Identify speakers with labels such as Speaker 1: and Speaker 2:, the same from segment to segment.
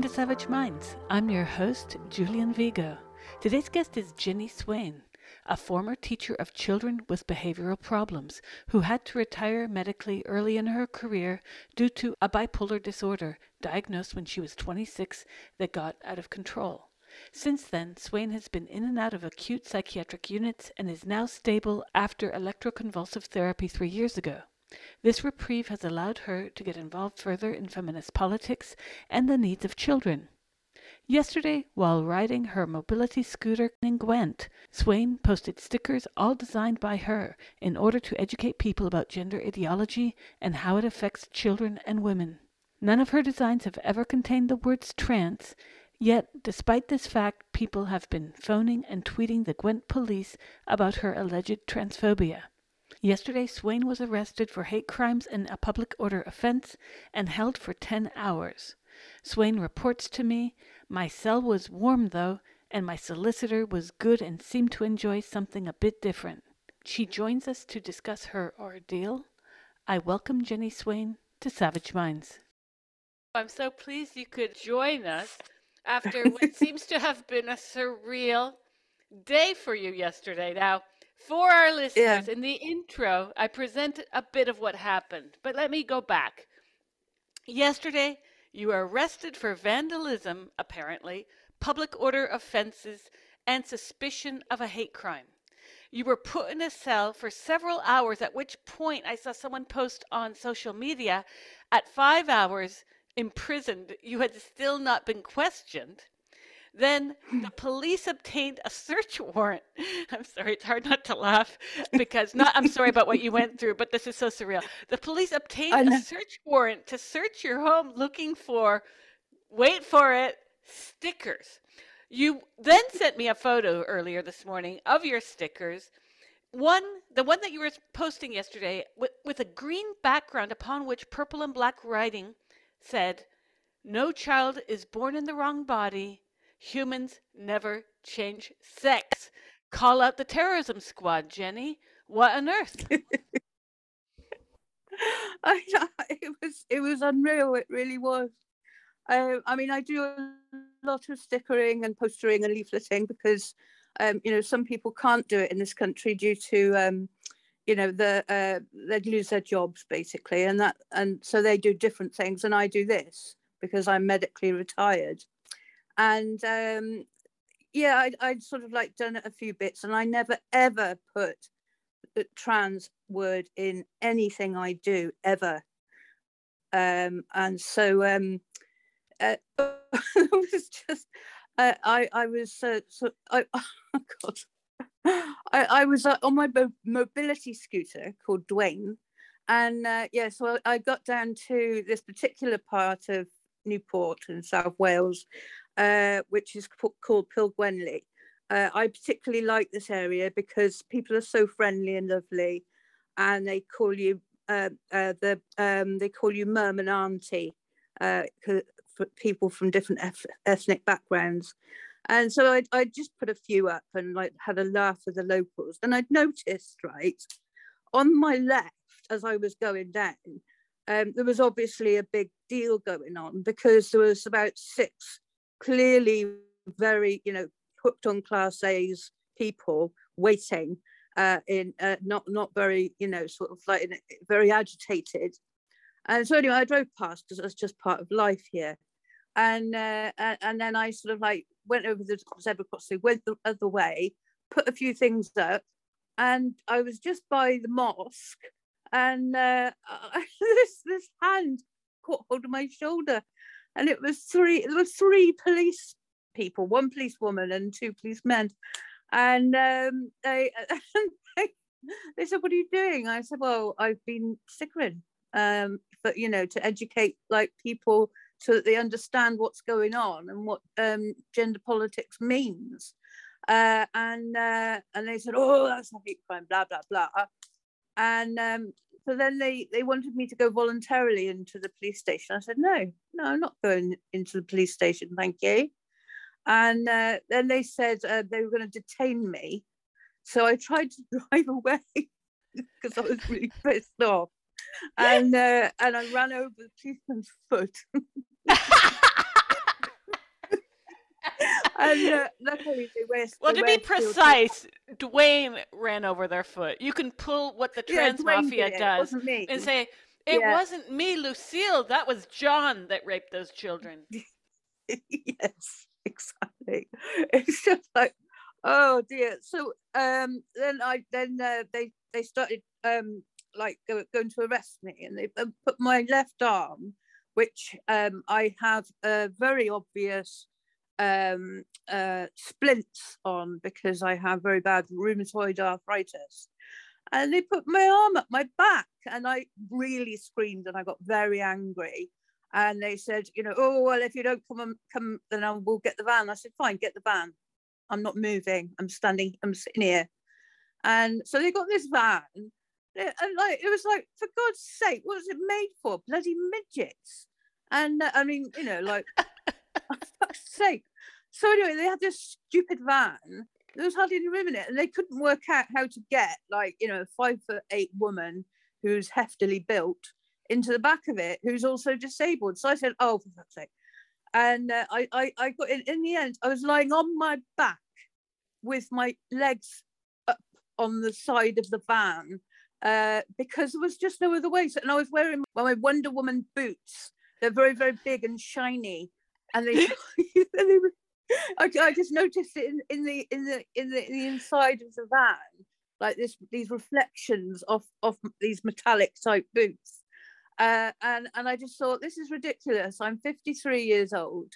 Speaker 1: Welcome to Savage Minds. I'm your host, Julian Vigo. Today's guest is Jenny Swain, a former teacher of children with behavioral problems who had to retire medically early in her career due to a bipolar disorder diagnosed when she was 26 that got out of control. Since then, Swain has been in and out of acute psychiatric units and is now stable after electroconvulsive therapy three years ago. This reprieve has allowed her to get involved further in feminist politics and the needs of children. Yesterday, while riding her mobility scooter in Gwent, Swain posted stickers all designed by her in order to educate people about gender ideology and how it affects children and women. None of her designs have ever contained the words trans, yet, despite this fact, people have been phoning and tweeting the Gwent police about her alleged transphobia. Yesterday, Swain was arrested for hate crimes and a public order offense and held for 10 hours. Swain reports to me, My cell was warm though, and my solicitor was good and seemed to enjoy something a bit different. She joins us to discuss her ordeal. I welcome Jenny Swain to Savage Minds. I'm so pleased you could join us after what seems to have been a surreal day for you yesterday. Now, for our listeners,
Speaker 2: Yeah.
Speaker 1: in the intro, I presented a bit of what happened, but let me go back. Yesterday, you were arrested for vandalism, apparently, public order offenses, and suspicion of a hate crime. You were put in a cell for several hours, at which point I saw someone post on social media at five hours imprisoned, you had still not been questioned. Then the police obtained a search warrant. I'm sorry, it's hard not to laugh because not I'm sorry about what you went through, but this is so surreal. The police obtained a search warrant to search your home looking for wait for it, stickers. You then sent me a photo earlier this morning of your stickers. One, the one that you were posting yesterday, with, with a green background upon which purple and black writing said, No child is born in the wrong body. Humans never change sex. Call out the terrorism squad, Jenny. What on earth?
Speaker 2: I, it was it was unreal. It really was. Uh, I mean, I do a lot of stickering and postering and leafleting because, um, you know, some people can't do it in this country due to, um, you know, the uh, they'd lose their jobs basically, and that and so they do different things, and I do this because I'm medically retired, and um, yeah, I'd, I'd sort of like done a few bits, and I never ever put the trans word in anything I do ever. Um, and so um, uh, it was just, uh, I, I was, uh, so, I, oh God, I, I was uh, on my mo- mobility scooter called Dwayne. And uh, yeah, so I got down to this particular part of Newport in South Wales, uh, which is ca- called Pillgwenlly. Uh, I particularly like this area because people are so friendly and lovely, and they call you uh, uh, the um, they call you mum and auntie uh, for people from different eth- ethnic backgrounds. And so I I just put a few up and like had a laugh with the locals. And I'd noticed right on my left as I was going down, um, there was obviously a big deal going on because there was about six clearly very you know hooked on class A's people waiting uh, in uh, not not very you know sort of like in, very agitated. And so anyway I drove past because that's just part of life here. And uh, and, then I sort of like went over the zebra crossing went the other way put a few things up and I was just by the mosque and uh, this this hand caught hold of my shoulder and it was three there were three police people one police woman and two policemen. And um, they, they they said what are you doing? I said well i've been stickering um, but you know to educate like people so that they understand what's going on and what um, gender politics means. Uh, and uh, and they said oh that's a hate crime blah blah blah. And um, so then they they wanted me to go voluntarily into the police station. I said no no i'm not going into the police station thank you. And uh, then they said uh, they were going to detain me. So i tried to drive away because i was really pissed off. And uh, and i ran over the policeman's foot and uh, luckily they wear.
Speaker 1: Well,
Speaker 2: they
Speaker 1: to be precise, Dwayne ran over their foot. You can pull what the trans
Speaker 2: Dwayne
Speaker 1: mafia does and say, "It
Speaker 2: Yeah.
Speaker 1: wasn't me, Lucille. That was John that raped those children."
Speaker 2: yes, exactly. It's just like, oh dear. So um, then I then uh, they they started um like go, going to arrest me, and they uh, put my left arm, which um I have a very obvious um uh splints on because I have very bad rheumatoid arthritis. And they put my arm up my back, and I really screamed, and I got very angry and they said, you know, oh well, if you don't come, come, then I will get the van. I said, fine, get the van. I'm not moving. I'm standing. I'm sitting here. And so they got this van, and like it was like, for God's sake, what was it made for? Bloody midgets. And uh, I mean, you know, like, for fuck's sake. So anyway, they had this stupid van. There was hardly any room in it, and they couldn't work out how to get like, you know, a five foot eight woman who's heftily built into the back of it who's also disabled. So I said, oh, for fuck's sake. And uh, I, I, I got in, in the end, I was lying on my back with my legs up on the side of the van uh, because there was just no other way. So, and I was wearing my Wonder Woman boots. They're very, very big and shiny. And they, and they were, I, I just noticed it in, in the in the in the, in the inside of the van, like this these reflections of of these metallic type boots. Uh, and and I just thought this is ridiculous. I'm 53 years old,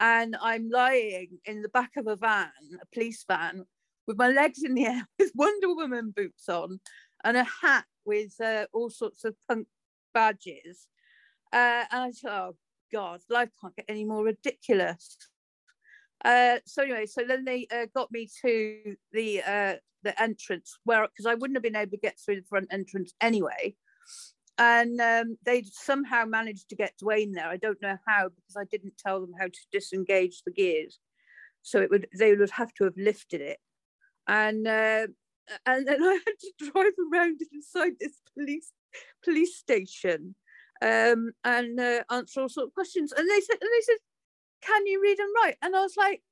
Speaker 2: and I'm lying in the back of a van, a police van, with my legs in the air, with Wonder Woman boots on, and a hat with uh, all sorts of punk badges. Uh, and I thought, oh God, life can't get any more ridiculous. Uh, so anyway, so then they uh, got me to the uh, the entrance where because I wouldn't have been able to get through the front entrance anyway and um, they somehow managed to get Dwayne there. I don't know how because I didn't tell them how to disengage the gears, so it would they would have to have lifted it, and uh, and then I had to drive around inside this police police station um, and uh, answer all sorts of questions. And they said, and they said, "Can you read and write?" And I was like.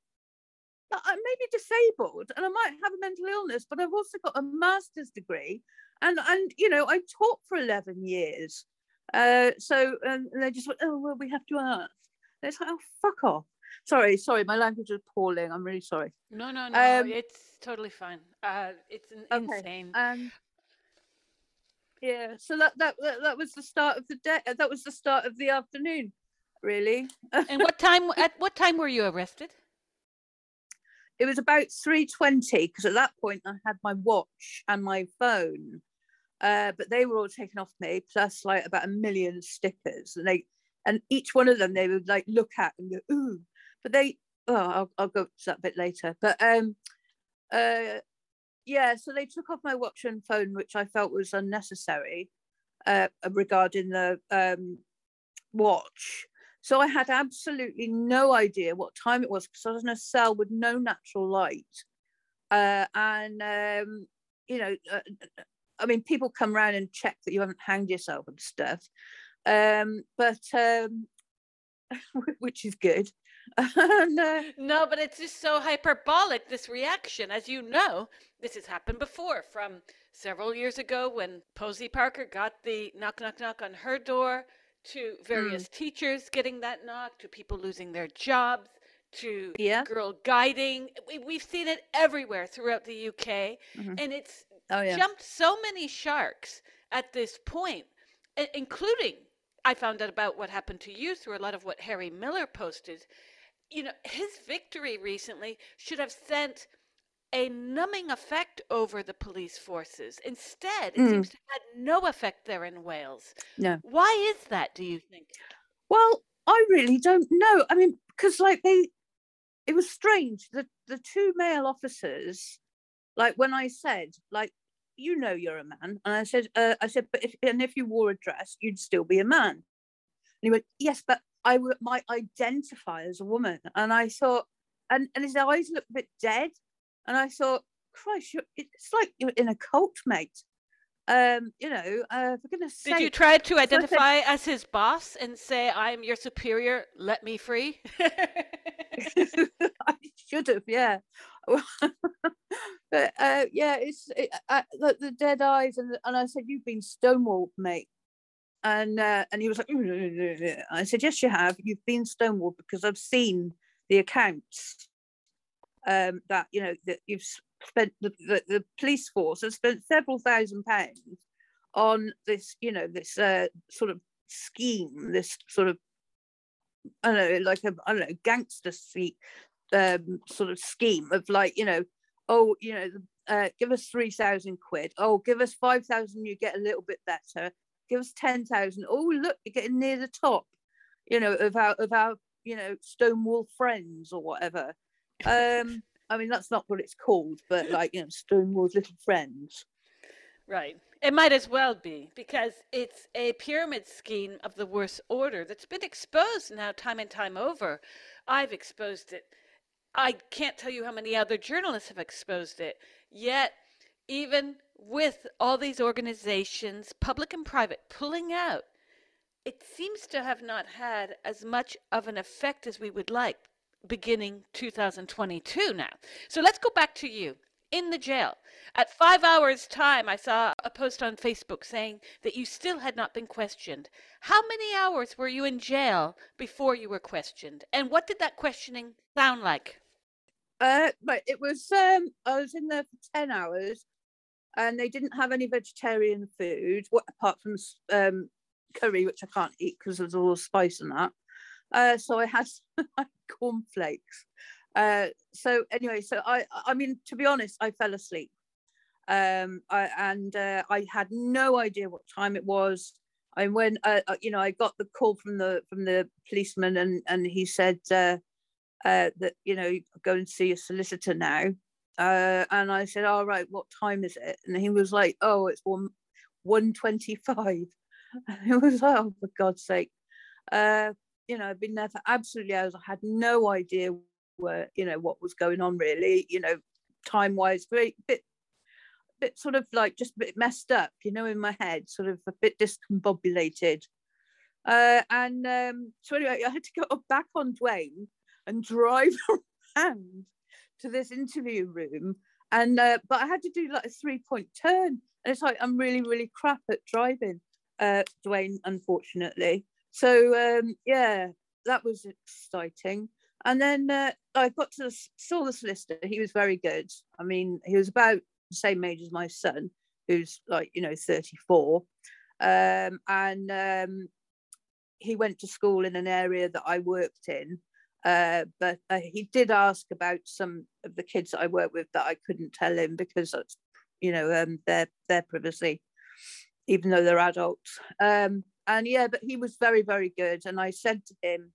Speaker 2: I may be disabled and I might have a mental illness, but I've also got a master's degree and and you know I taught for 11 years uh so and they just went oh well we have to ask and it's like oh fuck off sorry sorry my language is appalling i'm really sorry
Speaker 1: No, no, no.
Speaker 2: Um,
Speaker 1: it's totally fine. Uh, it's
Speaker 2: Okay.
Speaker 1: insane.
Speaker 2: um yeah so that, that that that was the start of the day uh, that was the start of the afternoon really.
Speaker 1: And what time? At what time were you arrested?
Speaker 2: it was about 3.20 because at that point i had my watch and my phone. Uh, but they were all taken off me plus like about a million stickers. And they and each one of them they would like look at and go ooh. But they oh i'll, I'll go to that bit later. But um uh yeah so they took off my watch and phone which i felt was unnecessary uh regarding the um watch so I had absolutely no idea what time it was because I was in a cell with no natural light. Uh, and, um, you know, uh, I mean, people come around and check that you haven't hanged yourself and stuff. Um, but, um, which is good. and, uh,
Speaker 1: No, but it's just so hyperbolic, this reaction. As you know, this has happened before from several years ago when Posie Parker got the knock, knock, knock on her door, to various teachers getting that knock, to people losing their jobs, to
Speaker 2: Yeah.
Speaker 1: girl guiding. We, we've seen it everywhere throughout the UK.
Speaker 2: Mhm.
Speaker 1: And it's
Speaker 2: oh, yeah.
Speaker 1: jumped so many sharks at this point, including I found out about what happened to you through a lot of what Harry Miller posted. You know, his victory recently should have sent a numbing effect over the police forces. Instead, it
Speaker 2: Mm.
Speaker 1: seems to have had no effect there in Wales.
Speaker 2: No.
Speaker 1: Why is that, do you think?
Speaker 2: Well, I really don't know. I mean, because like they, it was strange. The the two male officers, like when I said, like, you know, you're a man, and I said, uh, I said, but if and if you wore a dress, you'd still be a man. And he went, yes, but I would might identify as a woman. And I thought, and and his eyes looked a bit dead, and I thought, Christ, you're, it's like you're in a cult, mate. Um, you know, uh, for goodness
Speaker 1: Did you try to
Speaker 2: I
Speaker 1: identify as his boss and say, I'm your superior, let me free?
Speaker 2: I should have, yeah. but uh, yeah, it's it, uh, the, the, dead eyes, and and I said, "You've been stonewalled, mate." And uh, and he was like, I said, "Yes, you have. You've been stonewalled because I've seen the accounts um, that you know that you've spent the, the, the police force has spent several thousand pounds on this, you know, this uh, sort of scheme, this sort of I don't know, like a I don't know, gangster street um, sort of scheme of like, you know, oh, you know, uh, give us three thousand quid. Oh, give us five thousand, you get a little bit better. Give us ten thousand. Oh, look, you're getting near the top, you know, of our of our you know Stonewall friends or whatever. Um, I mean, that's not what it's called, but like you know, Stonewall's little friends.
Speaker 1: Right. It might as well be because it's a pyramid scheme of the worst order that's been exposed now time and time over. I've exposed it. I can't tell you how many other journalists have exposed it. Yet, even with all these organizations, public and private, pulling out, it seems to have not had as much of an effect as we would like beginning 2022 now. So let's go back to you in the jail. At five hours' time, I saw a post on Facebook saying that you still had not been questioned. How many hours were you in jail before you were questioned? And what did that questioning sound like?
Speaker 2: Uh, but it was, um, I was in there for 10 hours and they didn't have any vegetarian food, what, apart from um, curry, which I can't eat because there's all the spice in that. Uh, so I had cornflakes uh, so anyway, so I, I mean, to be honest, I fell asleep, um, I, and uh, I had no idea what time it was. I when uh, uh, you know I got the call from the from the policeman, and and he said uh, uh, that you know go and see a solicitor now, uh, and I said, all right, what time is it? And he was like, oh, it's one one twenty five. It was like, oh, for God's sake. Uh, you know, I've been there for absolutely hours. I had no idea were you know what was going on really you know time wise very bit bit sort of like just a bit messed up you know in my head sort of a bit discombobulated uh, and um, so anyway i had to go back on Dwayne and drive around to this interview room and uh, but i had to do like a three point turn and it's like i'm really really crap at driving uh, Dwayne unfortunately so um, yeah that was exciting and then uh, I got to saw the solicitor. He was very good. I mean, he was about the same age as my son, who's like you know 34, um, and um, he went to school in an area that I worked in. Uh, but uh, he did ask about some of the kids that I work with that I couldn't tell him because that's you know um, their their privacy, even though they're adults. Um, and yeah, but he was very very good. And I said to him,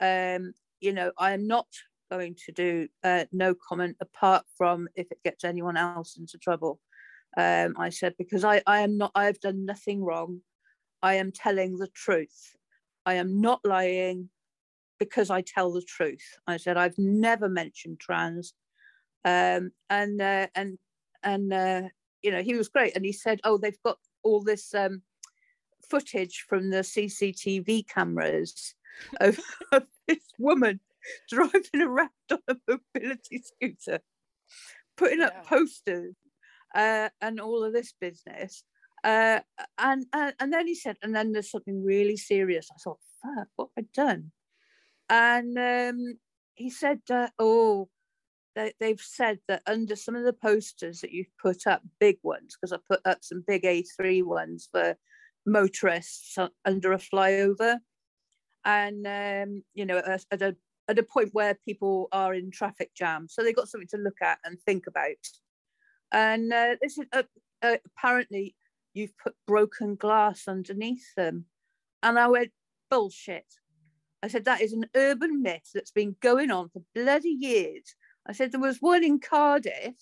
Speaker 2: um, you know, I am not going to do uh, no comment apart from if it gets anyone else into trouble. Um, I said, because I, I am not, I have done nothing wrong. I am telling the truth. I am not lying because I tell the truth. I said, I've never mentioned trans. Um, and, uh, and, and, uh, you know, he was great. And he said, oh, they've got all this um, footage from the CCTV cameras of, of this woman driving around on a mobility scooter, putting up posters uh, and all of this business. Uh, and, and and then he said, and then there's something really serious. I thought, fuck, what have I done? And um, he said, uh, oh, they, they've said that under some of the posters that you've put up, big ones, because I put up some big A3 ones for motorists under a flyover, and um, you know, at, a at a point where people are in traffic jam. So they've got something to look at and think about. And uh, this is uh, uh, apparently you've put broken glass underneath them. And I went, bullshit. I said, that is an urban myth that's been going on for bloody years. I said, there was one in Cardiff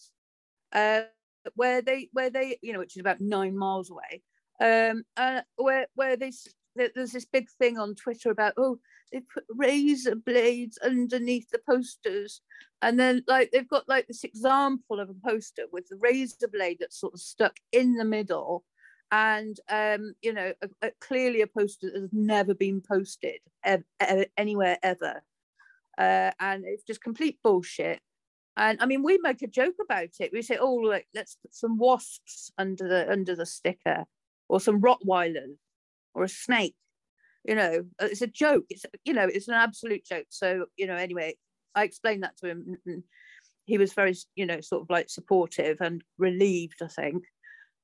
Speaker 2: uh, where they, where they, you know, which is about nine miles away, um, uh, where, where they there's this big thing on Twitter about oh they put razor blades underneath the posters, and then like they've got like this example of a poster with the razor blade that's sort of stuck in the middle, and um, you know a, a, clearly a poster that has never been posted anywhere ever, uh, and it's just complete bullshit. And I mean, we make a joke about it. We say, "Oh, let's put some wasps under the under the sticker, or some Rottweilers, or a snake." You know, it's a joke. It's you know, it's an absolute joke. So you know, anyway, I explained that to him. And he was very, you know, sort of like supportive and relieved. I think.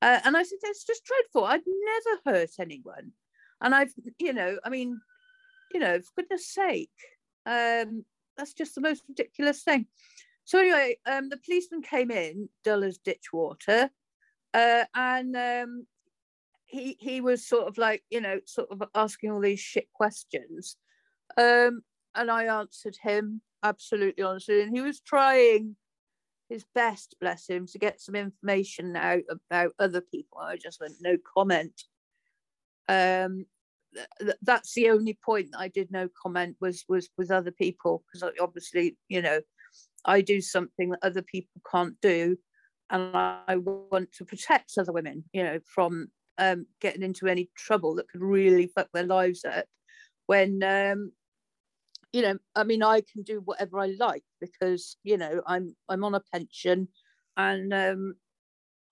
Speaker 2: Uh, and I said, "It's just dreadful. I'd never hurt anyone." And I've, you know, I mean, you know, for goodness sake, um, that's just the most ridiculous thing. So anyway, um, the policeman came in, dull as ditch water, uh, and um, he he was sort of like you know sort of asking all these shit questions, um, and I answered him absolutely honestly, and he was trying his best, bless him, to get some information out about other people. I just went no comment. Um, th- that's the only point that I did no comment was was with other people because obviously you know I do something that other people can't do, and I want to protect other women, you know, from um, getting into any trouble that could really fuck their lives up. When um, you know, I mean, I can do whatever I like because you know I'm I'm on a pension, and um,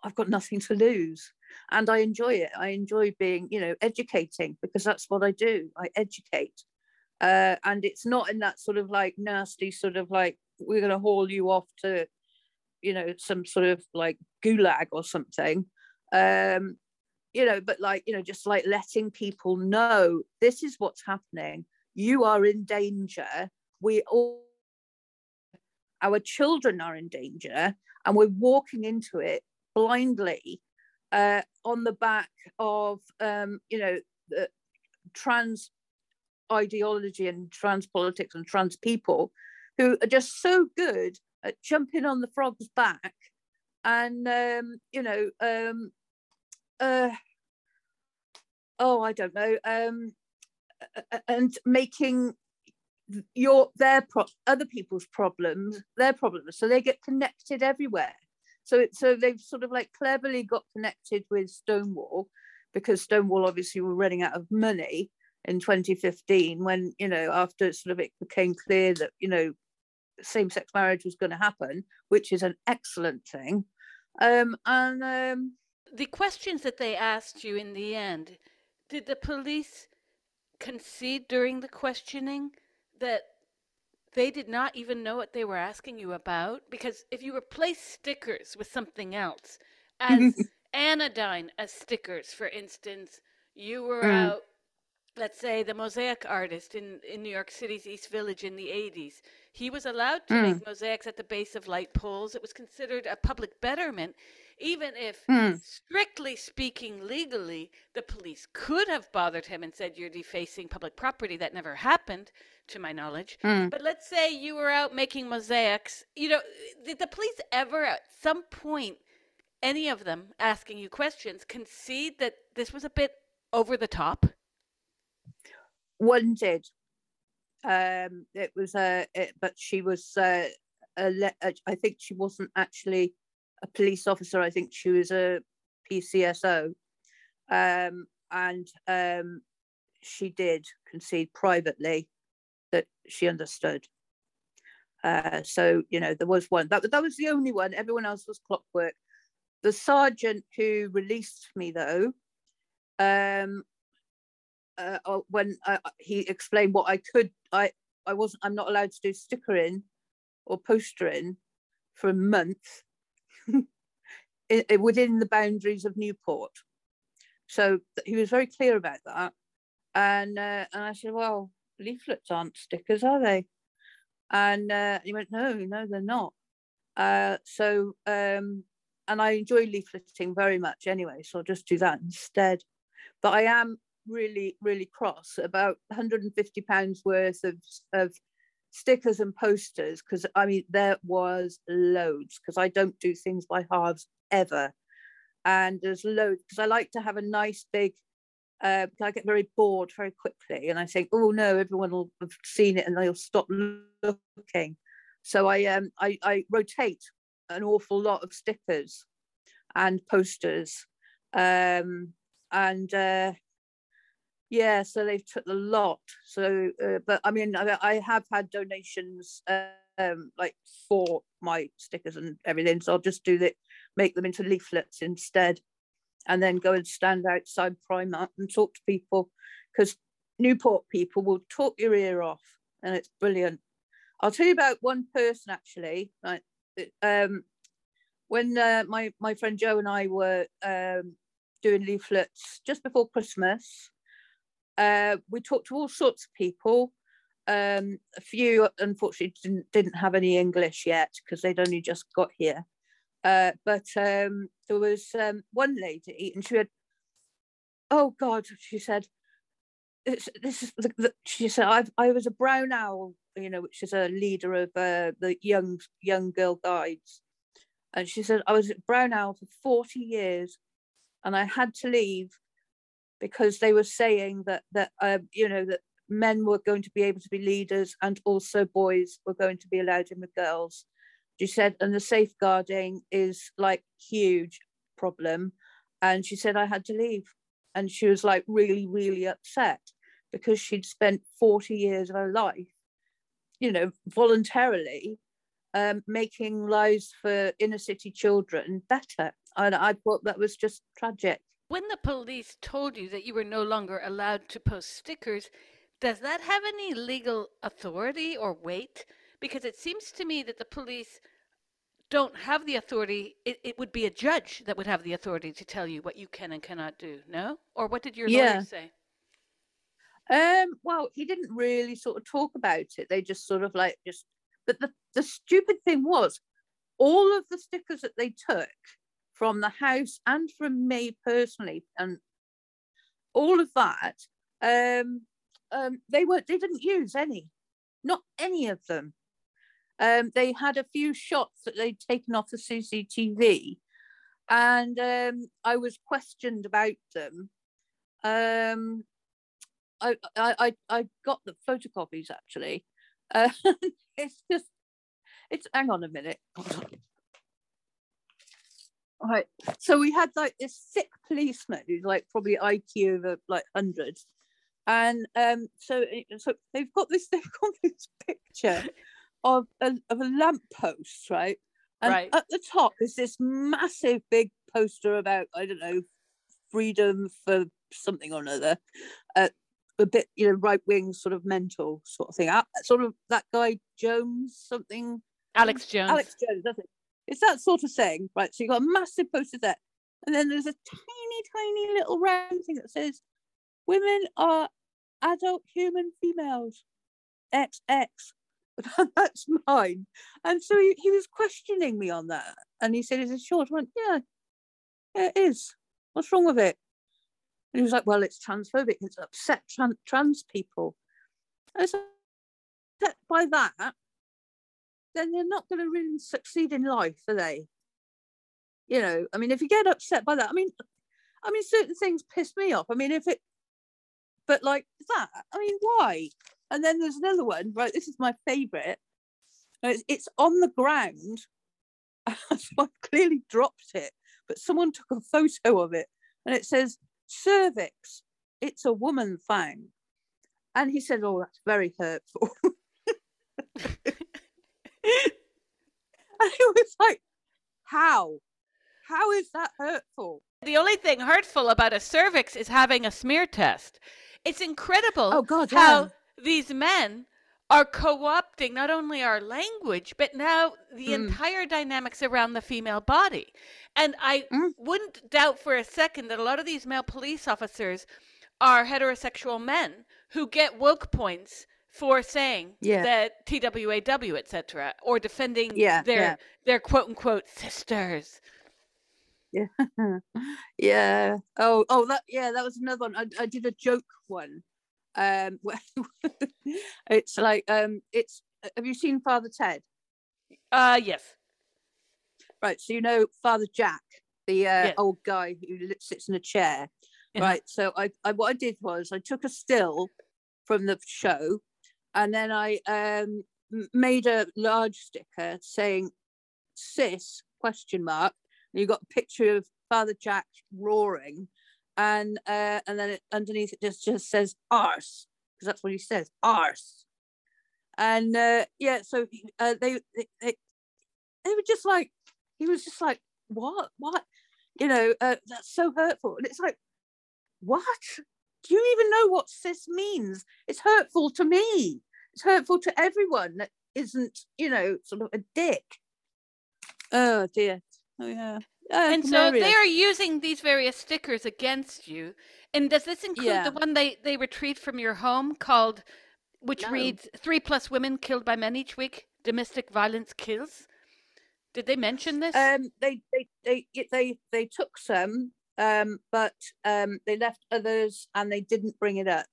Speaker 2: I've got nothing to lose, and I enjoy it. I enjoy being, you know, educating because that's what I do. I educate, uh, and it's not in that sort of like nasty sort of like we're going to haul you off to you know some sort of like gulag or something um you know but like you know just like letting people know this is what's happening. You are in danger. We all our children are in danger and we're walking into it blindly uh, on the back of um, you know the trans ideology and trans politics and trans people who are just so good at jumping on the frog's back and um, you know um, uh, oh i don't know um, and making your their pro- other people's problems their problems so they get connected everywhere so it, so they've sort of like cleverly got connected with stonewall because stonewall obviously were running out of money in 2015 when you know after sort of it became clear that you know same-sex marriage was going to happen, which is an excellent thing. Um, and um,
Speaker 1: the questions that they asked you in the end, did the police concede during the questioning that they did not even know what they were asking you about? Because if you replace stickers with something else, as anodyne as stickers, for instance, you were mm. out let's say the mosaic artist in, in New York City's East Village in the 80s. He was allowed to mm. make mosaics at the base of light poles. It was considered a public betterment, even if, mm. strictly speaking, legally, the police could have bothered him and said, You're defacing public property. That never happened, to my knowledge. Mm. But let's say you were out making mosaics. You know, did the police ever, at some point, any of them asking you questions, concede that this was a bit over the top?
Speaker 2: One did. Um, it was a, it, but she was uh, a, a, I think she wasn't actually a police officer. I think she was a PCSO, um, and um, she did concede privately that she understood. Uh, so you know there was one that that was the only one. Everyone else was clockwork. The sergeant who released me though, um, uh, uh, when uh, he explained what I could, I I wasn't. I'm not allowed to do stickering or postering for a month within the boundaries of Newport. So he was very clear about that, and uh, and I said, well, leaflets aren't stickers, are they? And uh, he went, no, no, they're not. Uh, so um, and I enjoy leafleting very much anyway, so I'll just do that instead. But I am really, really cross about 150 pounds worth of, of stickers and posters because I mean there was loads because I don't do things by halves ever, and there's loads because I like to have a nice big. Uh, I get very bored very quickly, and I think, oh no, everyone will have seen it and they'll stop looking. So I um I, I rotate an awful lot of stickers and posters, um, and uh, yeah, so they've took a lot. So, uh, but I mean, I, I, have had donations um, like for my stickers and everything. So I'll just do that, make them into leaflets instead, and then go and stand outside Primark and talk to people because Newport people will talk your ear off, and it's brilliant. I'll tell you about one person actually. Like, um, when uh, my my friend Joe and I were um, doing leaflets just before Christmas, uh, we talked to all sorts of people. Um, a few, unfortunately, didn't, didn't have any English yet because they'd only just got here. Uh, but um, there was um, one lady, and she had, oh God, she said, this, this is the, the, she said I've, I was a brown owl, you know, which is a leader of uh, the young young girl guides, and she said I was a brown owl for forty years, and I had to leave because they were saying that that uh, you know that men were going to be able to be leaders and also boys were going to be allowed in with girls. She said, and the safeguarding is like huge problem. And she said I had to leave. And she was like really, really upset because she'd spent 40 years of her life, you know, voluntarily um, making lives for inner city children better. And I thought that was just tragic.
Speaker 1: When the police told you that you were no longer allowed to post stickers, does that have any legal authority or weight? Because it seems to me that the police don't have the authority. It, it would be a judge that would have the authority to tell you what you can and cannot do, no? Or what did your yeah. lawyer say?
Speaker 2: Um, well, he didn't really sort of talk about it. They just sort of like just but the, the stupid thing was all of the stickers that they took from the house and from me personally and all of that um um, they were they didn't use any, not any of them. Um, they had a few shots that they'd taken off the CCTV, and um, I was questioned about them. Um, I, I I got the photocopies actually. Uh, it's just it's hang on a minute. Right. So we had like this sick policeman who's like probably IQ of like hundreds, and um, so so they've got this they've got this picture of a, of a lamppost, right? And right. at the top is this massive big poster about I don't know freedom for something or another, uh, a bit you know right wing sort of mental sort of thing. Uh, sort of that guy Jones something.
Speaker 1: Alex Jones.
Speaker 2: Alex Jones, does it? It's that sort of thing, right? So you've got a massive poster there, and then there's a tiny, tiny little round thing that says women are adult human females. XX. That's mine. And so he, he was questioning me on that. And he said, Is it short? I went, Yeah, yeah, it is. What's wrong with it? And he was like, Well, it's transphobic. It's upset tran- trans people. I said, upset by that, then they're not going to really succeed in life, are they? You know, I mean, if you get upset by that, I mean, I mean, certain things piss me off. I mean, if it, but like that, I mean, why? And then there's another one, right? This is my favourite. Uh, it's, it's on the ground. so I clearly dropped it, but someone took a photo of it and it says cervix. It's a woman thing. And he said, Oh, that's very hurtful. and it was like, How? How is that hurtful?
Speaker 1: The only thing hurtful about a cervix is having a smear test. It's incredible
Speaker 2: oh, God,
Speaker 1: how yeah. these men are co-opting not only our language but now the mm. entire dynamics around the female body and i mm. wouldn't doubt for a second that a lot of these male police officers are heterosexual men who get woke points for saying
Speaker 2: yeah.
Speaker 1: that TWAW, etc., or defending
Speaker 2: yeah,
Speaker 1: their
Speaker 2: yeah.
Speaker 1: their quote unquote sisters.
Speaker 2: Yeah, yeah. Oh, oh, that yeah, that was another one. I, I did a joke one. Um, it's like um, it's. Have you seen Father Ted?
Speaker 1: Uh, yes.
Speaker 2: Right. So you know Father Jack, the uh, yes. old guy who sits in a chair. Right. So I, I, what I did was I took a still from the show, and then I um made a large sticker saying "cis?" question mark. And you got a picture of Father Jack roaring, and uh, and then it, underneath it just just says arse. Because that's what he says arse. and uh, yeah, so uh, they, they they they were just like he was just like what? What? You know uh, that's so hurtful, and it's like what do you even know what cis means? It's hurtful to me. It's hurtful to everyone that isn't you know sort of a dick. Oh dear. Oh yeah. Uh,
Speaker 1: and so they are using these various stickers against you. And does this include yeah. the one they, they retrieved from your home called, which no. reads three plus women killed by men each week, domestic violence kills? Did they mention this?
Speaker 2: Um, they, they, they, they, they took some, um, but um, they left others and they didn't bring it up.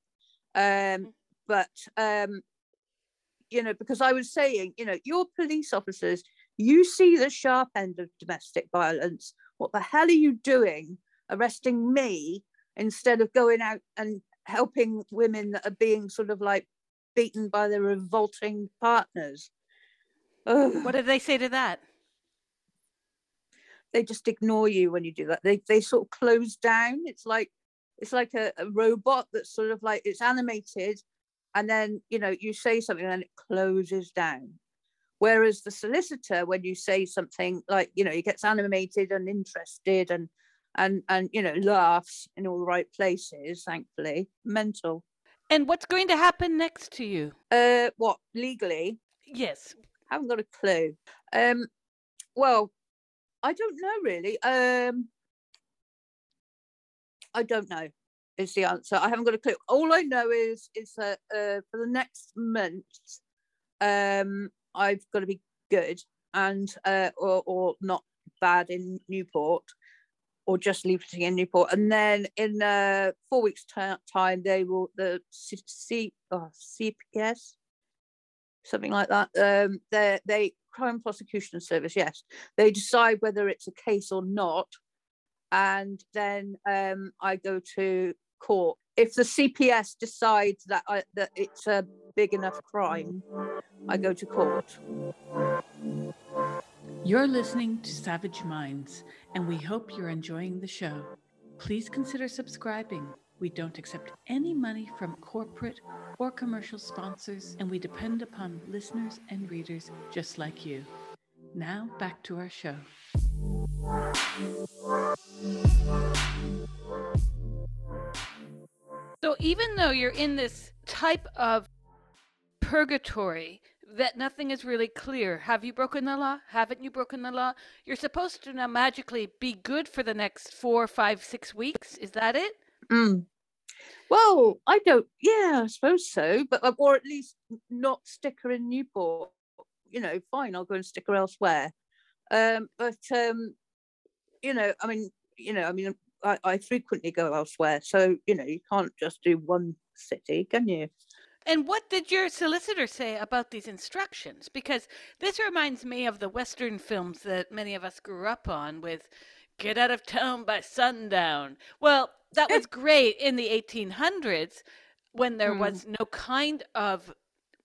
Speaker 2: Um, mm. but, um, you know, because I was saying, you know, your police officers, you see the sharp end of domestic violence. What the hell are you doing arresting me instead of going out and helping women that are being sort of like beaten by their revolting partners?
Speaker 1: Ugh. What did they say to that?
Speaker 2: They just ignore you when you do that. They they sort of close down. It's like it's like a, a robot that's sort of like it's animated and then you know you say something and it closes down Whereas the solicitor, when you say something like, you know, he gets animated and interested and and and you know laughs in all the right places, thankfully, mental.
Speaker 1: And what's going to happen next to you?
Speaker 2: Uh, what legally?
Speaker 1: Yes,
Speaker 2: I haven't got a clue. Um, well, I don't know really. Um, I don't know is the answer. I haven't got a clue. All I know is is that uh, for the next month, um, I've got to be good and uh, or, or not bad in Newport or just leafleting in Newport. And then in uh, four weeks' time, they will, the C, C oh, CPS, something like that, um, they, they, Crime Prosecution Service, yes, they decide whether it's a case or not. And then um, I go to court. If the CPS decides that I, that it's a big enough crime, I go to court.
Speaker 1: You're listening to Savage Minds, and we hope you're enjoying the show. Please consider subscribing. We don't accept any money from corporate or commercial sponsors, and we depend upon listeners and readers just like you. Now, back to our show. So, even though you're in this type of purgatory that nothing is really clear. Have you broken the law? Haven't you broken the law? You're supposed to now magically be good for the next four, five, six weeks. Is that it?
Speaker 2: Mm. Well, I don't. Yeah, I suppose so. But uh, or at least not sticker in Newport. You know, fine. I'll go and sticker elsewhere. Um, but um, you know, I mean, you know, I mean, I, I frequently go elsewhere. So you know, you can't just do one city, can you?
Speaker 1: And what did your solicitor say about these instructions? Because this reminds me of the Western films that many of us grew up on with get out of town by sundown. Well, that was great in the 1800s when there mm. was no kind of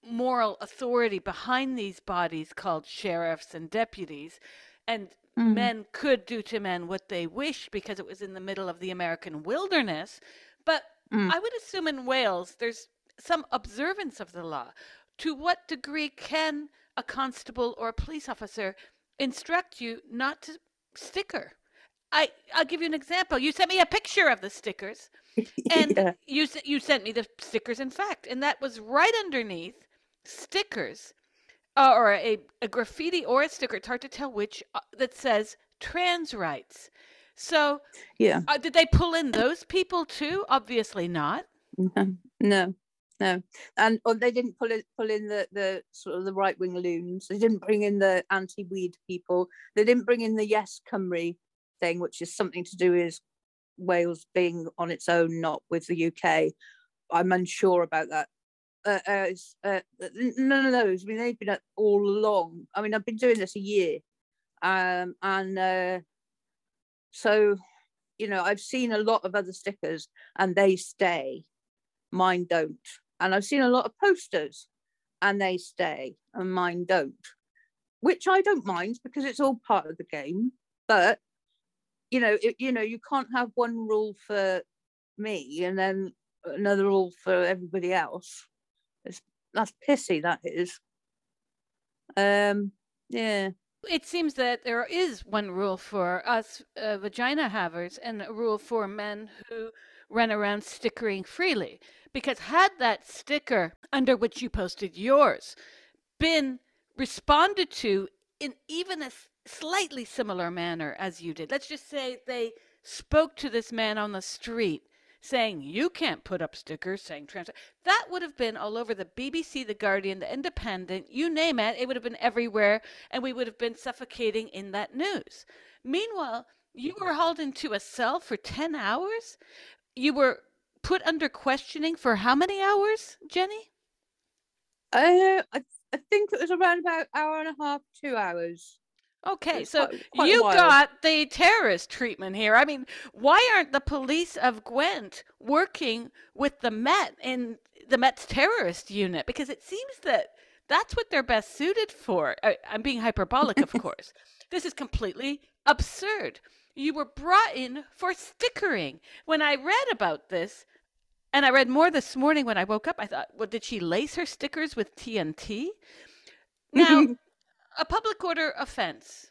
Speaker 1: moral authority behind these bodies called sheriffs and deputies. And mm. men could do to men what they wished because it was in the middle of the American wilderness. But mm. I would assume in Wales, there's some observance of the law. To what degree can a constable or a police officer instruct you not to sticker? I, I'll give you an example. You sent me a picture of the stickers, and yeah. you you sent me the stickers. In fact, and that was right underneath stickers, uh, or a, a graffiti or a sticker. It's hard to tell which uh, that says trans rights. So,
Speaker 2: yeah,
Speaker 1: uh, did they pull in those people too? Obviously not.
Speaker 2: No, no no and or they didn't pull it pull in the the sort of the right wing loons they didn't bring in the anti-weed people they didn't bring in the yes cymru thing which is something to do with wales being on its own not with the uk i'm unsure about that. Uh, uh, uh, none of those i mean they've been all along. I mean i've been doing this a year. Um, and uh, so you know i've seen a lot of other stickers and they stay. Mine don't. And I've seen a lot of posters and they stay and mine don't, which I don't mind because it's all part of the game. But you know, it, you know, you can't have one rule for me and then another rule for everybody else. It's that's pissy. That is. Um. Yeah.
Speaker 1: It seems that there is one rule for us uh, vagina havers and a rule for men who run around stickering freely. Because had that sticker under which you posted yours been responded to in even a slightly similar manner as you did, let's just say they spoke to this man on the street saying you can't put up stickers saying trans that would have been all over the BBC, the Guardian, the Independent, you name it, it would have been everywhere and we would have been suffocating in that news. Meanwhile, you were hauled into a cell for 10 hours? You were put under questioning for how many hours, Jenny?
Speaker 2: Uh, I, I think it was around about hour and a half, two hours.
Speaker 1: Okay, so quite, quite you got the terrorist treatment here. I mean, why aren't the police of Gwent working with the Met in the Met's terrorist unit? Because it seems that that's what they're best suited for. I, I'm being hyperbolic, of course. This is completely absurd. You were brought in for stickering. When I read about this, and I read more this morning when I woke up, I thought, well, did she lace her stickers with TNT? Now, a public order offense.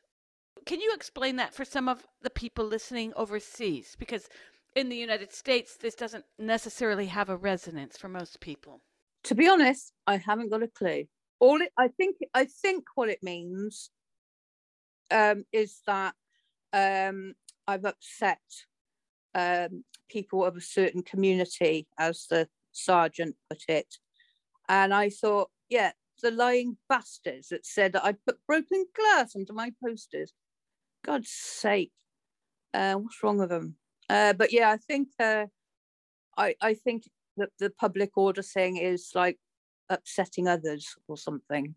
Speaker 1: Can you explain that for some of the people listening overseas? Because in the United States, this doesn't necessarily have a resonance for most people.
Speaker 2: To be honest, I haven't got a clue. All it, I think, I think what it means um, is that um, I've upset um, people of a certain community, as the sergeant put it, and I thought, yeah, the lying bastards that said that I'd put broken glass onto my posters. God's sake, uh, what's wrong with them? Uh, but yeah, I think uh, I I think that the public order thing is like upsetting others or something.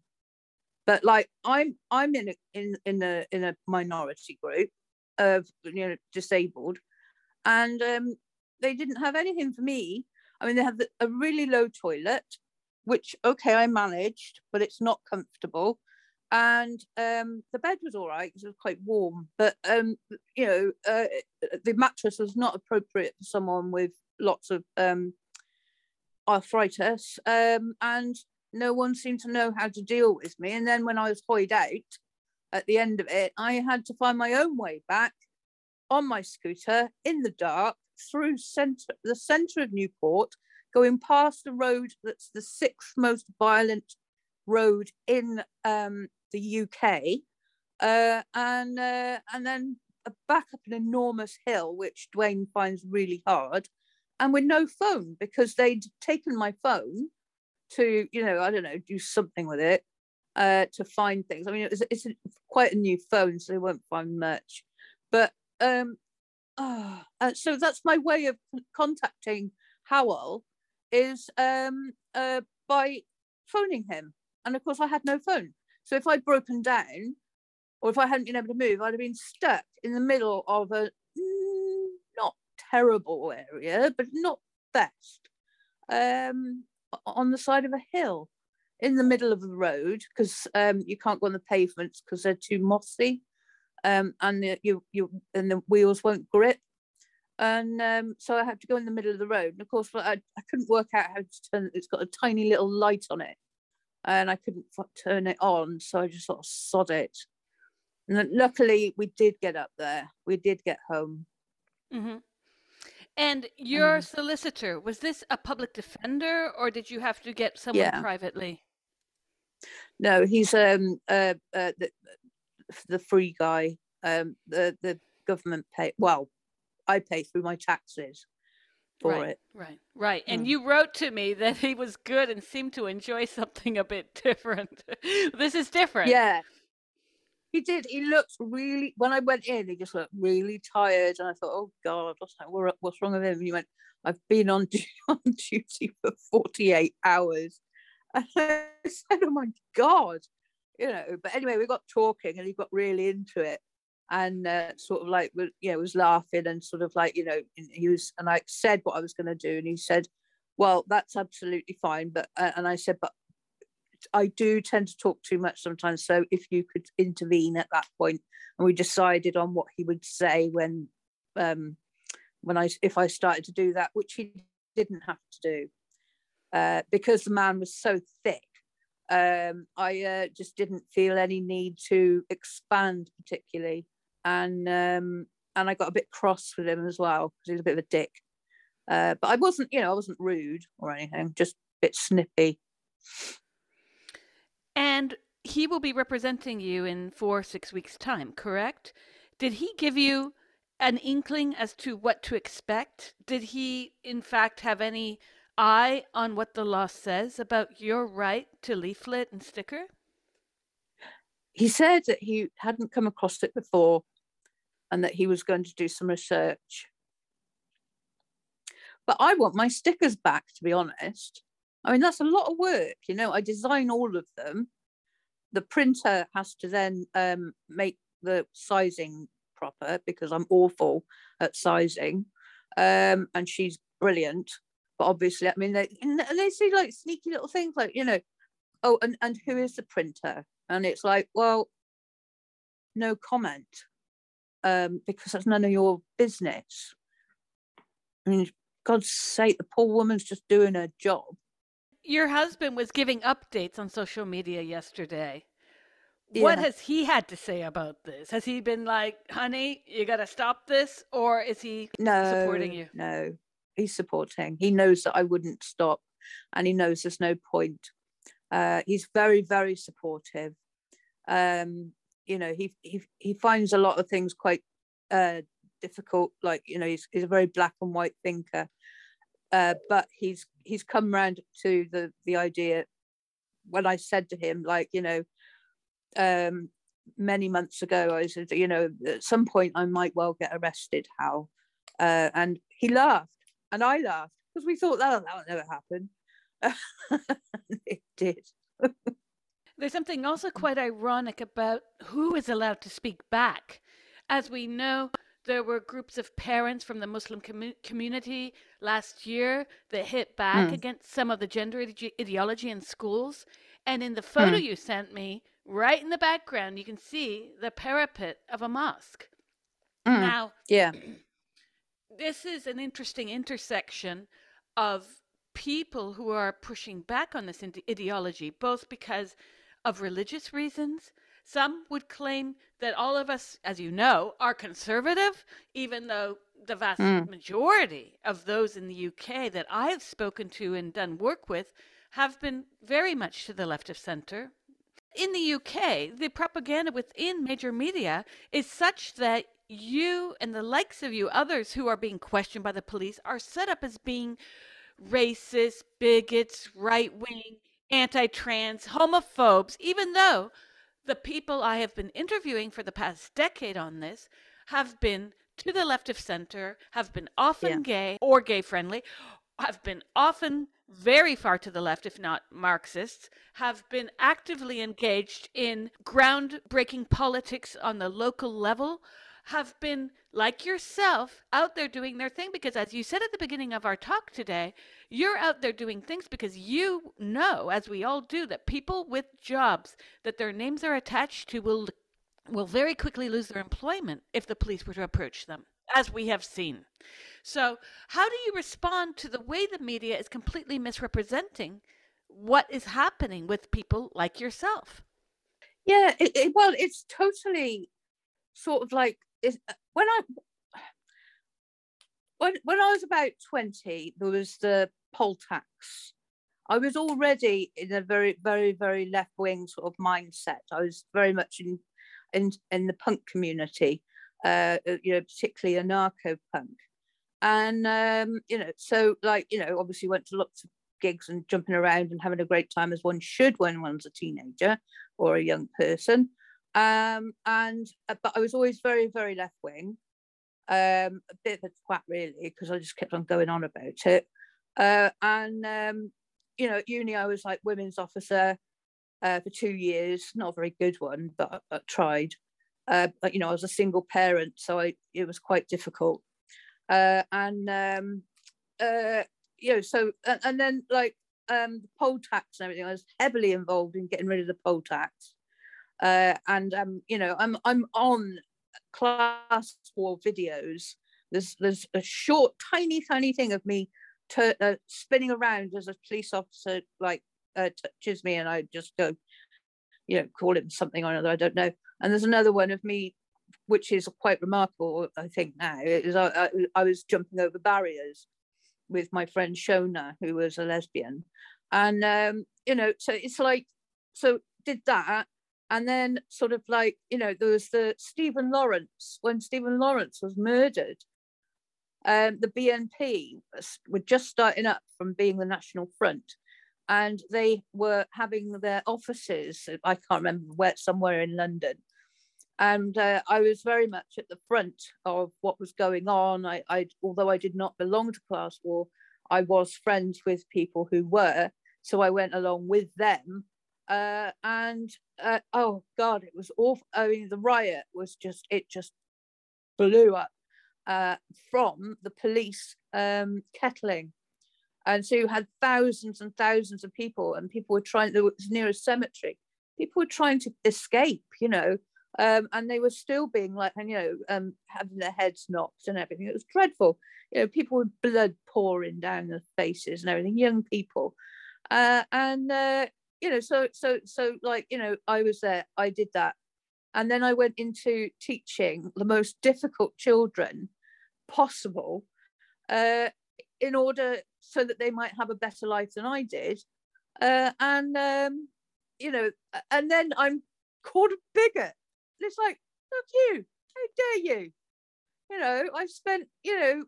Speaker 2: But like I'm I'm in a in in a in a minority group of you know disabled, and um, they didn't have anything for me. I mean, they have a really low toilet which okay I managed, but it's not comfortable. And um, the bed was all right because it was quite warm, but um, you know uh, the mattress was not appropriate for someone with lots of um, arthritis, um, and no one seemed to know how to deal with me. And then when I was hoyed out at the end of it, I had to find my own way back on my scooter in the dark through center the centre of Newport going past the road that's the sixth most violent road in um, the UK, uh, and uh, and then back up an enormous hill, which Dwayne finds really hard, and with no phone because they'd taken my phone to, you know, I don't know, do something with it uh, to find things. I mean, it was, it's a, quite a new phone, so they won't find much. But um, oh, so that's my way of contacting Howell is um, uh, by phoning him. And of course, I had no phone. So if I'd broken down or if I hadn't been able to move, I'd have been stuck in the middle of a mm, not terrible area, but not best, um, on the side of a hill in the middle of the road because um, you can't go on the pavements because they're too mossy. Um, and the, you you and the wheels won't grip and um, so I had to go in the middle of the road. And of course, I, I couldn't work out how to turn. It's got a tiny little light on it, and I couldn't turn it on. So I just sort of sod it. And luckily, we did get up there. We did get home.
Speaker 1: Mm-hmm. And your um, solicitor was this a public defender, or did you have to get someone yeah. privately?
Speaker 2: No, he's um uh, uh the, the free guy. Um, the the government pay well I pay through my taxes for
Speaker 1: right,
Speaker 2: it.
Speaker 1: Right, right. And mm. you wrote to me that he was good and seemed to enjoy something a bit different. this is different.
Speaker 2: Yeah. He did. He looked really. When I went in, he just looked really tired, and I thought, "Oh God, what's what's wrong with him?" And he went, "I've been on on duty for forty eight hours," and I said, "Oh my God," you know. But anyway, we got talking, and he got really into it and uh, sort of like yeah was laughing and sort of like you know he was and I said what I was going to do and he said well that's absolutely fine but uh, and I said but I do tend to talk too much sometimes so if you could intervene at that point and we decided on what he would say when um when I if I started to do that which he didn't have to do uh, because the man was so thick. Um, I uh, just didn't feel any need to expand particularly, and um, and I got a bit cross with him as well because he was a bit of a dick. Uh, but I wasn't, you know, I wasn't rude or anything, just a bit snippy.
Speaker 1: And he will be representing you in four, six weeks' time, correct? Did he give you an inkling as to what to expect? Did he, in fact, have any eye on what the law says about your right to leaflet and sticker?
Speaker 2: He said that he hadn't come across it before and that he was going to do some research. But I want my stickers back, to be honest. I mean, that's a lot of work. You know, I design all of them. The printer has to then um, make the sizing proper because I'm awful at sizing. Um, and she's brilliant. But obviously, I mean, they, and they see like sneaky little things like, you know, oh, and, and who is the printer? And it's like, well, no comment um, because that's none of your business. I mean, God's sake, the poor woman's just doing her job.
Speaker 1: Your husband was giving updates on social media yesterday. Yeah. What has he had to say about this? Has he been like, honey, you got to stop this? Or is he no, supporting you?
Speaker 2: No, he's supporting. He knows that I wouldn't stop and he knows there's no point. Uh, he's very, very supportive. Um, you know, he, he, he finds a lot of things quite uh, difficult. Like, you know, he's, he's a very black and white thinker. Uh, but he's he's come round to the the idea when I said to him, like, you know, um, many months ago, I said, you know, at some point I might well get arrested, Hal. Uh, and he laughed, and I laughed because we thought that that would never happen. it did.
Speaker 1: There's something also quite ironic about who is allowed to speak back. As we know, there were groups of parents from the Muslim com- community last year that hit back mm. against some of the gender ide- ideology in schools. And in the photo mm. you sent me, right in the background, you can see the parapet of a mosque. Mm. Now,
Speaker 2: yeah,
Speaker 1: this is an interesting intersection of people who are pushing back on this ideology, both because of religious reasons some would claim that all of us, as you know, are conservative, even though the vast mm. majority of those in the UK that I have spoken to and done work with have been very much to the left of centre. In the UK, the propaganda within major media is such that you and the likes of you, others who are being questioned by the police, are set up as being racist, bigots, right wing, anti trans, homophobes, even though the people I have been interviewing for the past decade on this have been to the left of center, have been often yeah. gay or gay friendly, have been often very far to the left, if not Marxists, have been actively engaged in groundbreaking politics on the local level, have been, like yourself, out there doing their thing. Because as you said at the beginning of our talk today, you're out there doing things because you know, as we all do, that people with jobs that their names are attached to will will very quickly lose their employment if the police were to approach them, as we have seen. So, how do you respond to the way the media is completely misrepresenting what is happening with people like yourself?
Speaker 2: Yeah, it, it, well, it's totally sort of like when I when when I was about twenty, there was the poll tax. I was already in a very, very, very left wing sort of mindset. I was very much in in in the punk community, uh, you know, particularly anarcho punk, and um, you know, so like you know, obviously went to lots of gigs and jumping around and having a great time as one should when one's a teenager or a young person. Um, and uh, but I was always very, very left wing, um, a bit of a twat really, because I just kept on going on about it. Uh, and um, you know, at uni I was like women's officer uh, for two years, not a very good one, but I, I tried. Uh, but you know, I was a single parent, so I it was quite difficult. Uh, and um, uh, you know, so and, and then like um, poll tax and everything, I was heavily involved in getting rid of the poll tax. Uh, and um, you know, I'm I'm on class war videos. There's there's a short, tiny, tiny thing of me uh, spinning around as a police officer like uh, touches me, and I just go, you know, call him something or another. I don't know. And there's another one of me, which is quite remarkable. I think now is I, I, I was jumping over barriers with my friend Shona, who was a lesbian, and um, you know, so it's like, so did that, and then sort of like, you know, there was the Stephen Lawrence when Stephen Lawrence was murdered. Um, the BNP were just starting up from being the National Front, and they were having their offices. I can't remember where, somewhere in London, and uh, I was very much at the front of what was going on. I, I, although I did not belong to class war, I was friends with people who were, so I went along with them. Uh, and uh, oh God, it was awful. I mean, the riot was just it just blew up uh, from the police um, kettling. And so you had thousands and thousands of people, and people were trying, there was near a cemetery, people were trying to escape, you know, um, and they were still being like, and you know, um, having their heads knocked and everything. It was dreadful. You know, people with blood pouring down their faces and everything. Young people, uh, and uh, you know, so so so like you know, I was there. I did that, and then I went into teaching the most difficult children possible, uh, in order so that they might have a better life than I did, uh, and um, you know, and then I'm called a bigot it's like, look you, how dare you? You know, I've spent, you know,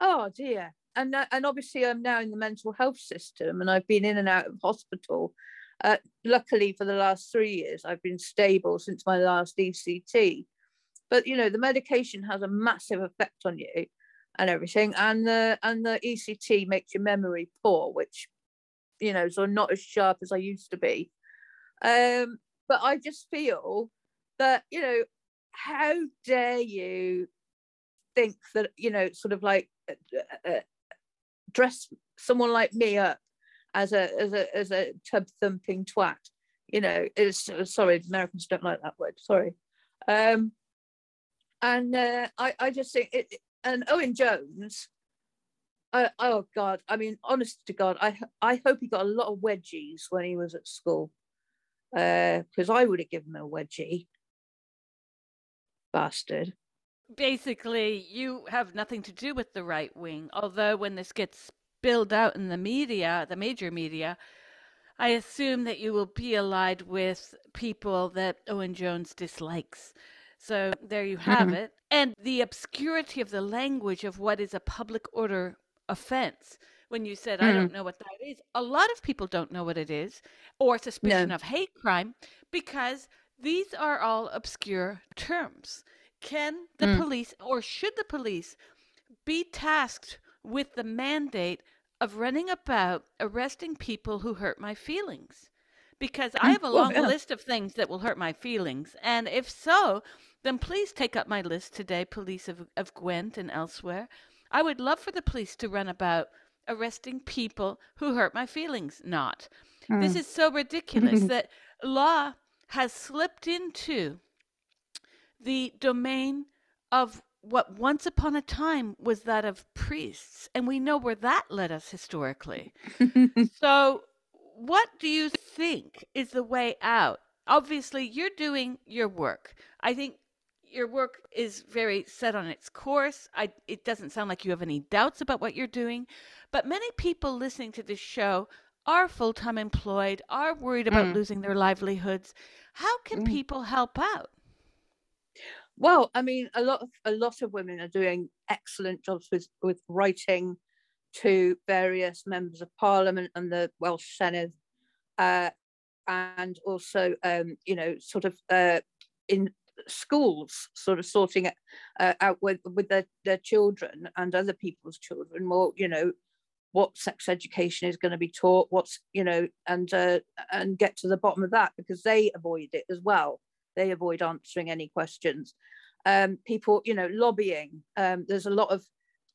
Speaker 2: oh dear. And, and obviously I'm now in the mental health system and I've been in and out of hospital. Uh, luckily for the last three years, I've been stable since my last ECT. But you know, the medication has a massive effect on you and everything. And the and the ECT makes your memory poor, which you know, so not as sharp as I used to be. Um, but I just feel that you know how dare you think that you know sort of like uh, uh, dress someone like me up as a as a as a tub thumping twat. You know is sorry americans don't like that word sorry. Um and uh, i i just think it and owen jones oh god i mean honest to god i i hope he got a lot of wedgies when he was at school. Because uh, i would have given him a wedgie. Bastard.
Speaker 1: Basically, you have nothing to do with the right wing. Although, when this gets spilled out in the media, the major media, I assume that you will be allied with people that Owen Jones dislikes. So there you have mm-hmm. it. And the obscurity of the language of what is a public order offense. When you said, mm-hmm. I don't know what that is, a lot of people don't know what it is, or suspicion no. of hate crime, because these are all obscure terms. Can the mm. police or should the police be tasked with the mandate of running about arresting people who hurt my feelings? Because I mm, have a long yeah. list of things that will hurt my feelings. And if so, then please take up my list today, police of, of Gwent and elsewhere. I would love for the police to run about arresting people who hurt my feelings, not. Mm. This is so ridiculous that law has slipped into the domain of what once upon a time was that of priests. And we know where that led us historically. so, what do you think is the way out? Obviously, you're doing your work. I think your work is very set on its course. I, it doesn't sound like you have any doubts about what you're doing. But many people listening to this show are full time employed, are worried about mm. losing their livelihoods. How can mm. people help out?
Speaker 2: Well, I mean, a lot of a lot of women are doing excellent jobs with with writing to various members of parliament and the Welsh Senedd, uh, and also, um, you know, sort of uh, in schools, sort of sorting it uh, out with with their, their children and other people's children, more, you know, what sex education is going to be taught what's you know and uh, and get to the bottom of that because they avoid it as well they avoid answering any questions um, people you know lobbying um, there's a lot of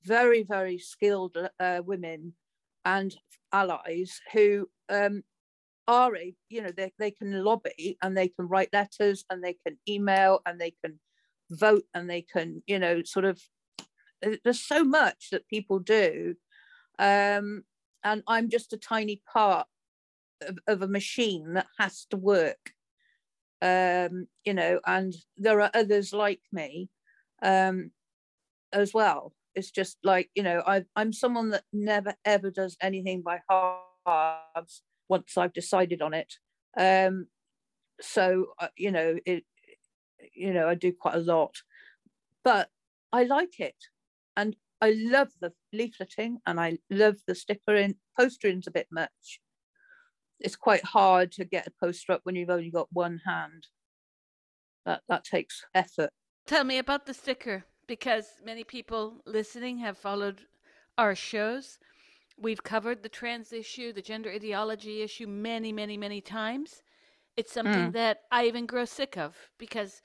Speaker 2: very very skilled uh, women and allies who um, are a you know they, they can lobby and they can write letters and they can email and they can vote and they can you know sort of there's so much that people do Um, and I'm just a tiny part of, of a machine that has to work. Um, you know, and there are others like me um, as well. It's just like, you know, I, I'm someone that never ever does anything by halves once I've decided on it. Um, so, uh, you know, it, you know, I do quite a lot, but I like it. And I love the leafleting and I love the sticker stickering. Postering's a bit much. It's quite hard to get a poster up when you've only got one hand. That that takes effort.
Speaker 1: Tell me about the sticker because many people listening have followed our shows. We've covered the trans issue, the gender ideology issue many, many, many times. It's something
Speaker 2: Mm.
Speaker 1: that I even grow sick of because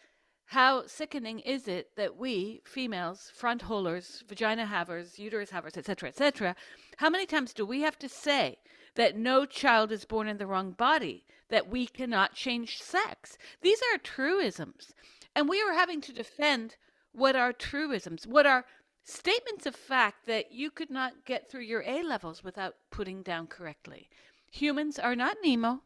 Speaker 1: how sickening is it that we females, front holers, vagina havers, uterus havers, etc., etc., how many times do we have to say that no child is born in the wrong body, that we cannot change sex? These are truisms. And we are having to defend what are truisms, what are statements of fact that you could not get through your A levels without putting down correctly. Humans are not Nemo.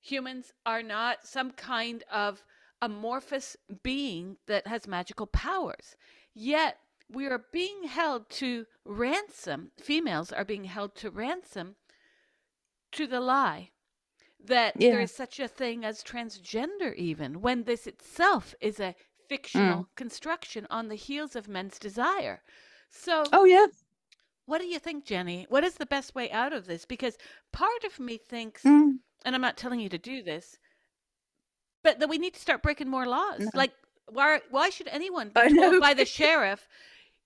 Speaker 1: Humans are not some kind of amorphous being that has magical powers. Yet we are being held to ransom, females are being held to ransom to the lie that there
Speaker 2: Yeah.
Speaker 1: is such a thing as transgender, even when this itself is a fictional construction on the heels of men's desire. So,
Speaker 2: Oh yeah.
Speaker 1: what do you think, Jenny? What is the best way out of this? Because part of me thinks,
Speaker 2: Mm.
Speaker 1: and I'm not telling you to do this, but that we need to start breaking more laws.
Speaker 2: No.
Speaker 1: Like, why why should anyone be told by the sheriff,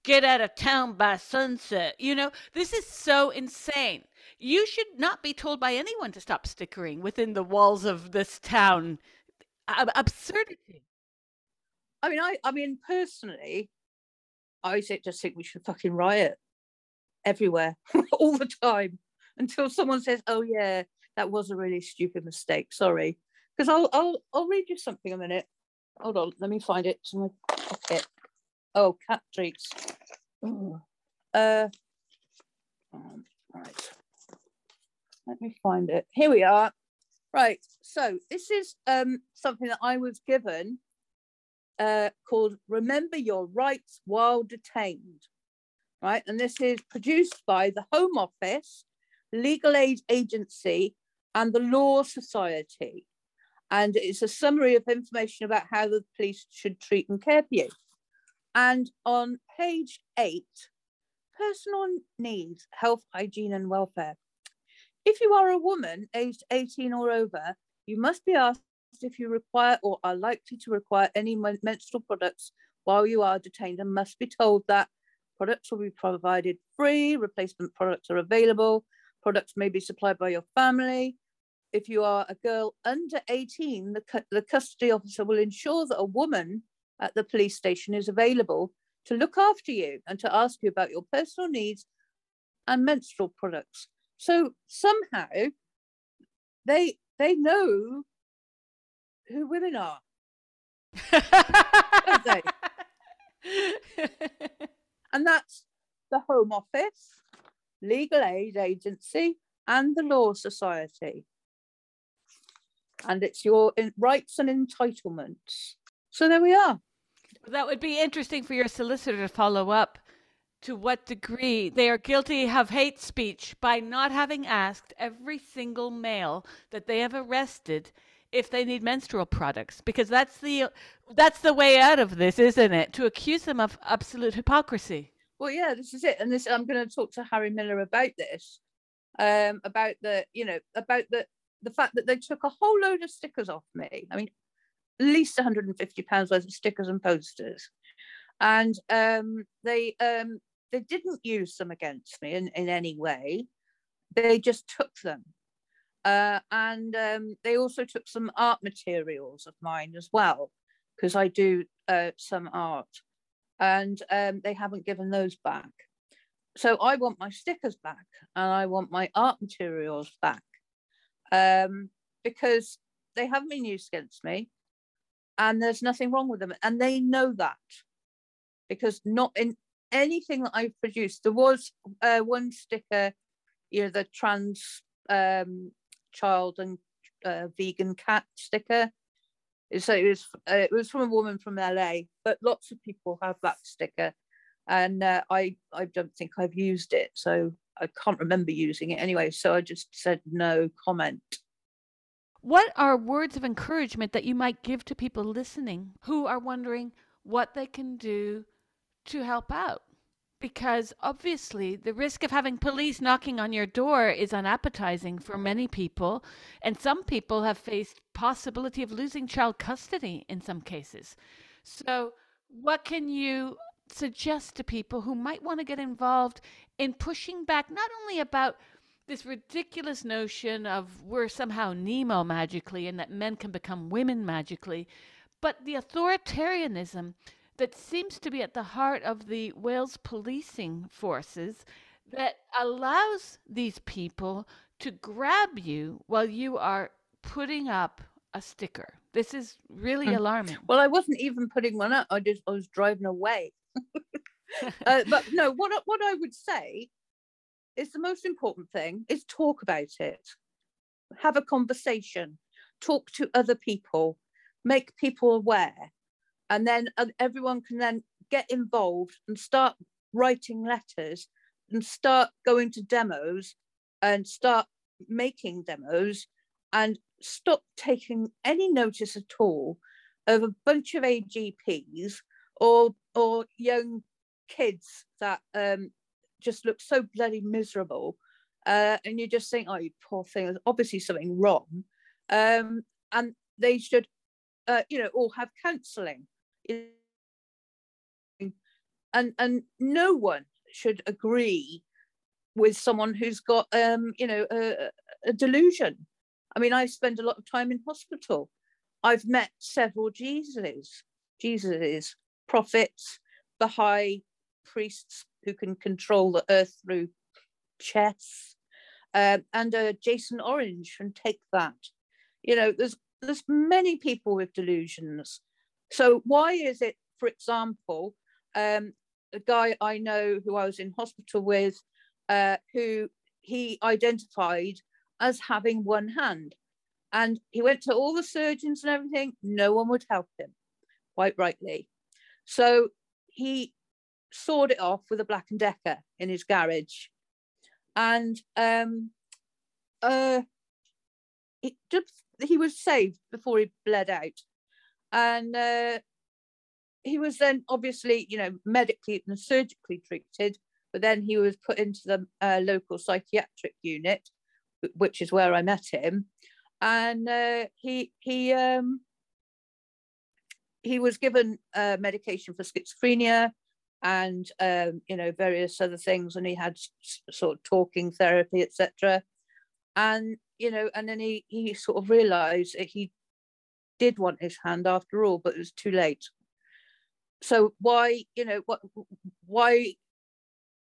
Speaker 1: get out of town by sunset? You know, this is so insane. You should not be told by anyone to stop stickering within the walls of this town. Ab- absurdity.
Speaker 2: I mean, I, I mean, personally, I just think we should fucking riot everywhere all the time until someone says, "Oh yeah, that was a really stupid mistake. Sorry." Because I'll, I'll, I'll read you something a minute. Hold on, let me find it. My pocket. Oh, cat treats. Uh, um, right. Let me find it. Here we are. Right. So this is um something that I was given uh, called Remember Your Rights While Detained. Right. And this is produced by the Home Office, Legal Aid Agency, and the Law Society. And it's a summary of information about how the police should treat and care for you. And on page eight, personal needs, health, hygiene, and welfare. If you are a woman aged 18 or over, you must be asked if you require or are likely to require any menstrual products while you are detained and must be told that products will be provided free, replacement products are available, products may be supplied by your family. If you are a girl under 18, the, cu- the custody officer will ensure that a woman at the police station is available to look after you and to ask you about your personal needs and menstrual products. So somehow they they know who women are. they? And that's the Home Office, Legal Aid Agency, and the Law Society. And it's your in- rights and entitlements. So there we are.
Speaker 1: That would be interesting for your solicitor to follow up to what degree they are guilty of hate speech by not having asked every single male that they have arrested if they need menstrual products because that's the that's the way out of this isn't it to accuse them of absolute hypocrisy
Speaker 2: Well, yeah, this is it. And this I'm going to talk to Harry Miller about this. Um, about the, you know, about the the fact that they took a whole load of stickers off me. I mean, at least 150 pounds worth of stickers and posters. And um they um they didn't use them against me in, in any way. They just took them. Uh, and um, they also took some art materials of mine as well, because I do uh, some art and um, they haven't given those back. So I want my stickers back and I want my art materials back um, because they haven't been used against me and there's nothing wrong with them. And they know that because not in anything that I've produced. There was uh, one sticker, you know, the trans um, child and uh, vegan cat sticker. So it was uh, it was from a woman from LA, but lots of people have that sticker, and uh, I I don't think I've used it, so I can't remember using it anyway. So I just said no comment.
Speaker 1: What are words of encouragement that you might give to people listening who are wondering what they can do to help out? Because obviously, the risk of having police knocking on your door is unappetizing for many people, and some people have faced possibility of losing child custody in some cases. So, what can you suggest to people who might want to get involved in pushing back not only about this ridiculous notion of we're somehow Nemo magically and that men can become women magically, but the authoritarianism that seems to be at the heart of the Wales policing forces that allows these people to grab you while you are putting up a sticker. This is really hmm. alarming.
Speaker 2: Well, I wasn't even putting one up. I just I was driving away. uh, but no, what what I would say is the most important thing is talk about it have a conversation talk to other people make people aware and then everyone can then get involved and start writing letters and start going to demos and start making demos and stop taking any notice at all of a bunch of AGPs or or young kids that um, just look so bloody miserable. Uh, and you just think, oh, you poor thing, there's obviously something wrong. Um, and they should, uh, you know, all have counselling. And, and no one should agree with someone who's got, um, you know, a, a delusion. I mean, I spend a lot of time in hospital. I've met several Jesuses, Jesuses, prophets, Baha'i priests, who can control the earth through chess, um, and uh, Jason Orange and take that. You know, there's there's many people with delusions. So why is it, for example, um, a guy I know who I was in hospital with, uh, who he identified as having one hand, and he went to all the surgeons and everything. No one would help him, quite rightly. So he sawed it off with a Black and Decker in his garage, and um, uh, it just he was saved before he bled out, and uh, he was then obviously you know medically and surgically treated, but then he was put into the uh, local psychiatric unit, which is where I met him, and uh, he he um, he was given uh, medication for schizophrenia and um, you know various other things. And he had sort of talking therapy etc and you know and then he he sort of realized that he did want his hand after all but it was too late. So why you know what why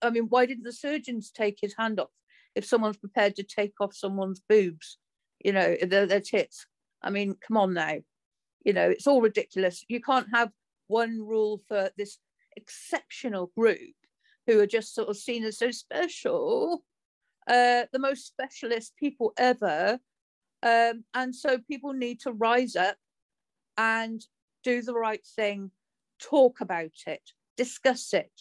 Speaker 2: i mean why didn't the surgeons take his hand off if someone's prepared to take off someone's boobs you know their, their tits i mean come on now you know it's all ridiculous you can't have one rule for this exceptional group who are just sort of seen as so special, uh, the most specialist people ever. Um, and so people need to rise up and do the right thing, talk about it, discuss it,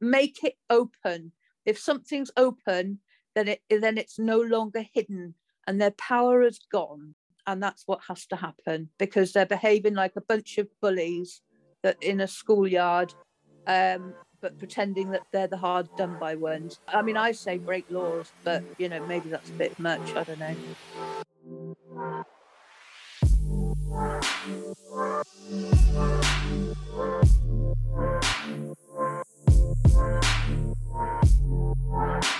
Speaker 2: make it open. If something's open, then it then it's no longer hidden and their power is gone. And that's what has to happen because they're behaving like a bunch of bullies that in a schoolyard um, but pretending that they're the hard done by ones. I mean, I say break laws, but you know, maybe that's a bit much. I don't know.
Speaker 3: Thank